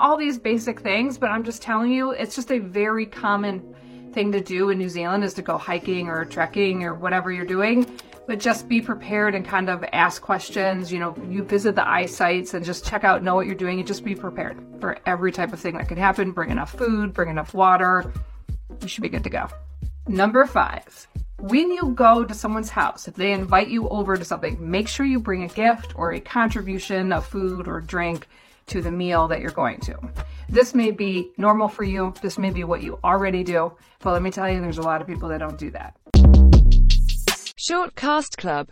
all these basic things, but I'm just telling you, it's just a very common thing to do in New Zealand is to go hiking or trekking or whatever you're doing. But just be prepared and kind of ask questions. You know, you visit the i-SITEs and just check out, know what you're doing, and just be prepared for every type of thing that could happen. Bring enough food, bring enough water. You should be good to go. Number five, when you go to someone's house, if they invite you over to something, make sure you bring a gift or a contribution of food or drink to the meal that you're going to. This may be normal for you, this may be what you already do, but let me tell you, there's a lot of people that don't do that. Short Cast Club